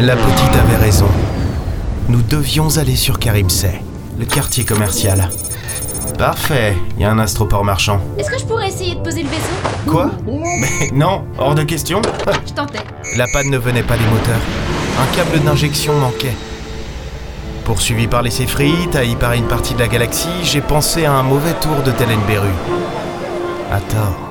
La petite avait raison. Nous devions aller sur Karimsey, le quartier commercial. Parfait, il y a un astroport marchand. Est-ce que je pourrais essayer de poser le vaisseau? Quoi? Mais non, hors de question. Je tentais. La panne ne venait pas des moteurs. Un câble d'injection manquait. Poursuivi par les séfrites, haï par une partie de la galaxie, j'ai pensé à un mauvais tour de Telenberu. À tort.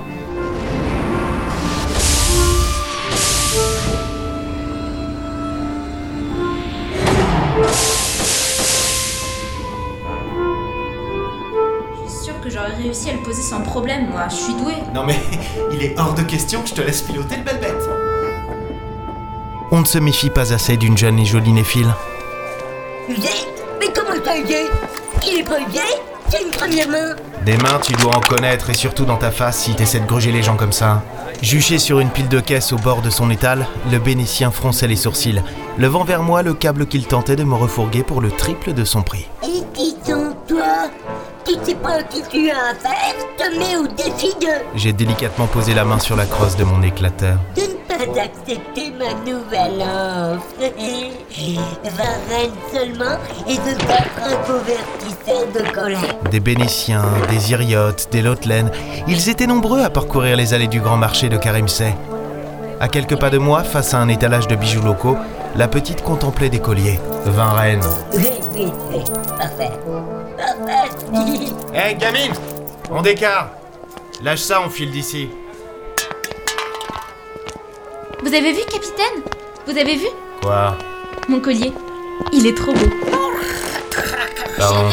Réussi à le poser sans problème, moi. Je suis douée. Non mais, il est hors de question que je te laisse piloter le belle bête. On ne se méfie pas assez d'une jeune et jolie néphile. Usé Mais comment ça, Usé Il est pas usé C'est une première main Des mains, tu dois en connaître, et surtout dans ta face si t'essaies de gruger les gens comme ça. Juché sur une pile de caisses au bord de son étal, le bénétien fronçait les sourcils, levant vers moi le câble qu'il tentait de me refourguer pour le triple de son prix. Et qui sont toi? Tu sais pas qui tu as à faire Te mets au défi de... J'ai délicatement posé la main sur la crosse de mon éclateur. de ne pas accepter ma nouvelle offre. Varenne seulement et de battre un convertisseur de colère. Des Bénitiens, des Iriotes, des Lotelaines, ils étaient nombreux à parcourir les allées du grand marché de Karimsey. À quelques pas de moi, face à un étalage de bijoux locaux, la petite contemplait des colliers. Vin reine. Oui, oui, oui, parfait. Parfait. Hé, gamine On décarre Lâche ça, on file d'ici. Vous avez vu, capitaine? Vous avez vu? Quoi? Mon collier. Il est trop beau. Pardon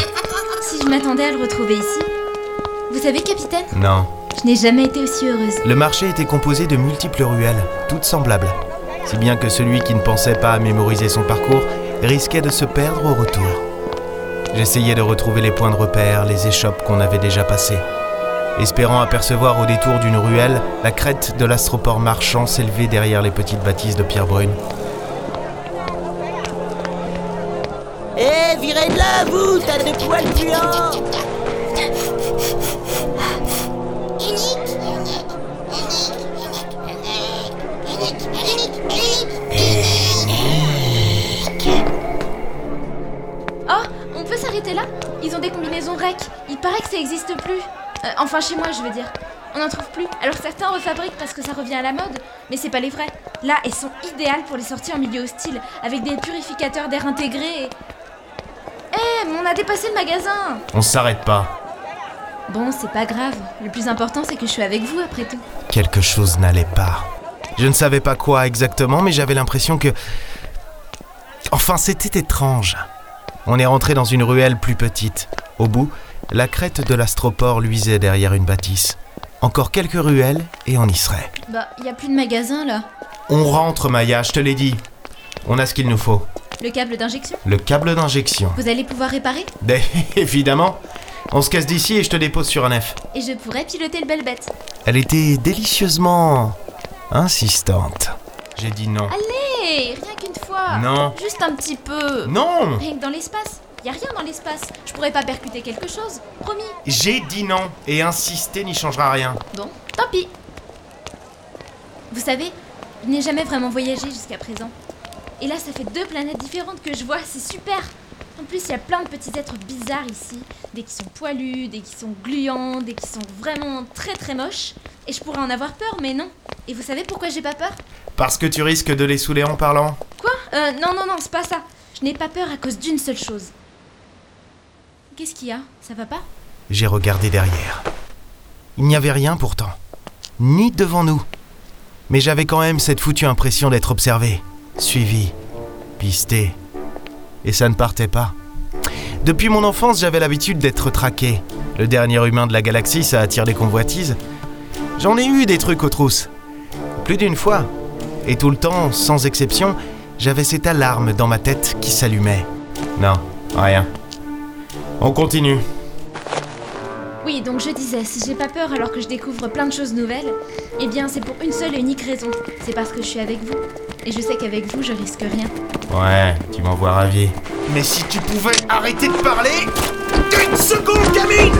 Si je m'attendais à le retrouver ici. Vous savez, capitaine? Non. Je n'ai jamais été aussi heureuse. Le marché était composé de multiples ruelles, toutes semblables. Si bien que celui qui ne pensait pas à mémoriser son parcours risquait de se perdre au retour. J'essayais de retrouver les points de repère, les échoppes qu'on avait déjà passées. Espérant apercevoir au détour d'une ruelle la crête de l'astroport marchand s'élever derrière les petites bâtisses de pierre brune. Eh, virez de là, vous, tas de poils puants Il paraît que ça existe plus. Euh, enfin, chez moi, je veux dire. On n'en trouve plus. Alors certains refabriquent parce que ça revient à la mode, mais c'est pas les vrais. Là, elles sont idéales pour les sorties en milieu hostile, avec des purificateurs d'air intégrés et... Eh, mais on a dépassé le magasin On s'arrête pas. Bon, c'est pas grave. Le plus important, c'est que je suis avec vous après tout. Quelque chose n'allait pas. Je ne savais pas quoi exactement, mais j'avais l'impression que... Enfin, c'était étrange. On est rentré dans une ruelle plus petite. Au bout, la crête de l'astroport luisait derrière une bâtisse. Encore quelques ruelles et on y serait. Bah, y a plus de magasin là. On rentre, Maya, je te l'ai dit. On a ce qu'il nous faut. Le câble d'injection? Le câble d'injection. Vous allez pouvoir réparer? Ben, évidemment. On se casse d'ici et je te dépose sur un F. Et je pourrais piloter le belle bête. Elle était délicieusement insistante. J'ai dit non. Allez, rien qu'une fois. Non. Juste un petit peu. Non Rien que dans l'espace. Y a rien dans l'espace. Je pourrais pas percuter quelque chose. Promis. J'ai dit non. Et insister n'y changera rien. Bon, tant pis. Vous savez, je n'ai jamais vraiment voyagé jusqu'à présent. Et là, ça fait deux planètes différentes que je vois, c'est super En plus, il y a plein de petits êtres bizarres ici. Des qui sont poilus, des qui sont gluants, des qui sont vraiment très très moches. Et je pourrais en avoir peur, mais non. Et vous savez pourquoi j'ai pas peur? Parce que tu risques de les saouler en parlant. Quoi? Euh, non, non, non, c'est pas ça. Je n'ai pas peur à cause d'une seule chose. Qu'est-ce qu'il y a? Ça va pas? J'ai regardé derrière. Il n'y avait rien pourtant. Ni devant nous. Mais j'avais quand même cette foutue impression d'être observé, suivi, pisté. Et ça ne partait pas. Depuis mon enfance, j'avais l'habitude d'être traqué. Le dernier humain de la galaxie, ça attire des convoitises. J'en ai eu des trucs aux trousses. Plus d'une fois. Et tout le temps, sans exception, j'avais cette alarme dans ma tête qui s'allumait. Non, rien. On continue. Oui, donc je disais, si j'ai pas peur alors que je découvre plein de choses nouvelles, eh bien c'est pour une seule et unique raison. C'est parce que je suis avec vous. Et je sais qu'avec vous, je risque rien. Ouais, tu m'envoies ravi. Mais si tu pouvais arrêter de parler Une seconde, gamine